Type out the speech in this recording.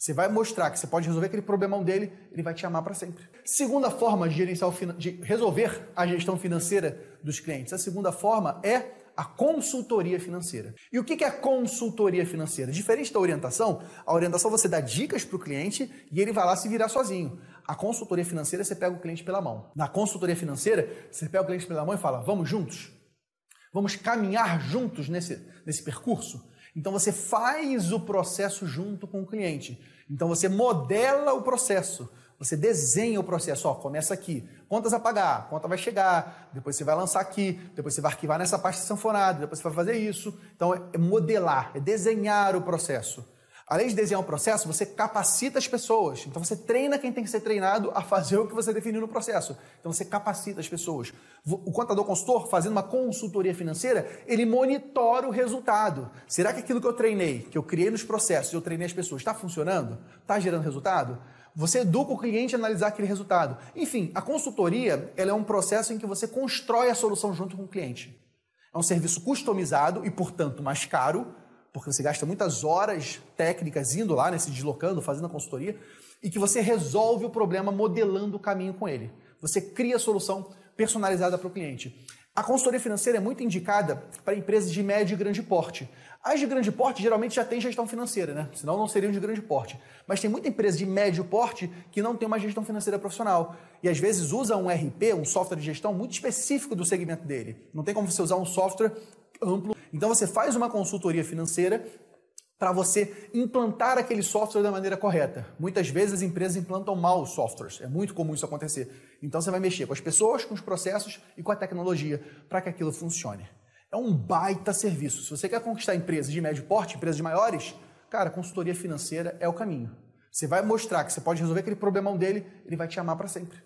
Você vai mostrar que você pode resolver aquele problemão dele, ele vai te amar para sempre. Segunda forma de, gerenciar de resolver a gestão financeira dos clientes. A segunda forma é a consultoria financeira. E o que é consultoria financeira? Diferente da orientação, a orientação você dá dicas para o cliente e ele vai lá se virar sozinho. A consultoria financeira você pega o cliente pela mão. Na consultoria financeira, você pega o cliente pela mão e fala: vamos juntos? Vamos caminhar juntos nesse, nesse percurso? Então você faz o processo junto com o cliente. Então você modela o processo. Você desenha o processo, ó, começa aqui, contas a pagar, conta vai chegar, depois você vai lançar aqui, depois você vai arquivar nessa pasta sanfonada, depois você vai fazer isso. Então é modelar, é desenhar o processo. Além de desenhar um processo, você capacita as pessoas. Então você treina quem tem que ser treinado a fazer o que você definiu no processo. Então você capacita as pessoas. O contador consultor, fazendo uma consultoria financeira, ele monitora o resultado. Será que aquilo que eu treinei, que eu criei nos processos, eu treinei as pessoas, está funcionando? Está gerando resultado? Você educa o cliente a analisar aquele resultado. Enfim, a consultoria ela é um processo em que você constrói a solução junto com o cliente. É um serviço customizado e, portanto, mais caro, porque você gasta muitas horas técnicas indo lá, né, se deslocando, fazendo a consultoria, e que você resolve o problema modelando o caminho com ele. Você cria a solução personalizada para o cliente. A consultoria financeira é muito indicada para empresas de médio e grande porte. As de grande porte geralmente já têm gestão financeira, né? Senão não seriam de grande porte. Mas tem muita empresa de médio porte que não tem uma gestão financeira profissional. E às vezes usa um RP, um software de gestão muito específico do segmento dele. Não tem como você usar um software amplo. Então você faz uma consultoria financeira para você implantar aquele software da maneira correta. Muitas vezes as empresas implantam mal os softwares, é muito comum isso acontecer. Então você vai mexer com as pessoas, com os processos e com a tecnologia para que aquilo funcione. É um baita serviço. Se você quer conquistar empresas de médio porte, empresas maiores, cara, consultoria financeira é o caminho. Você vai mostrar que você pode resolver aquele problemão dele, ele vai te amar para sempre.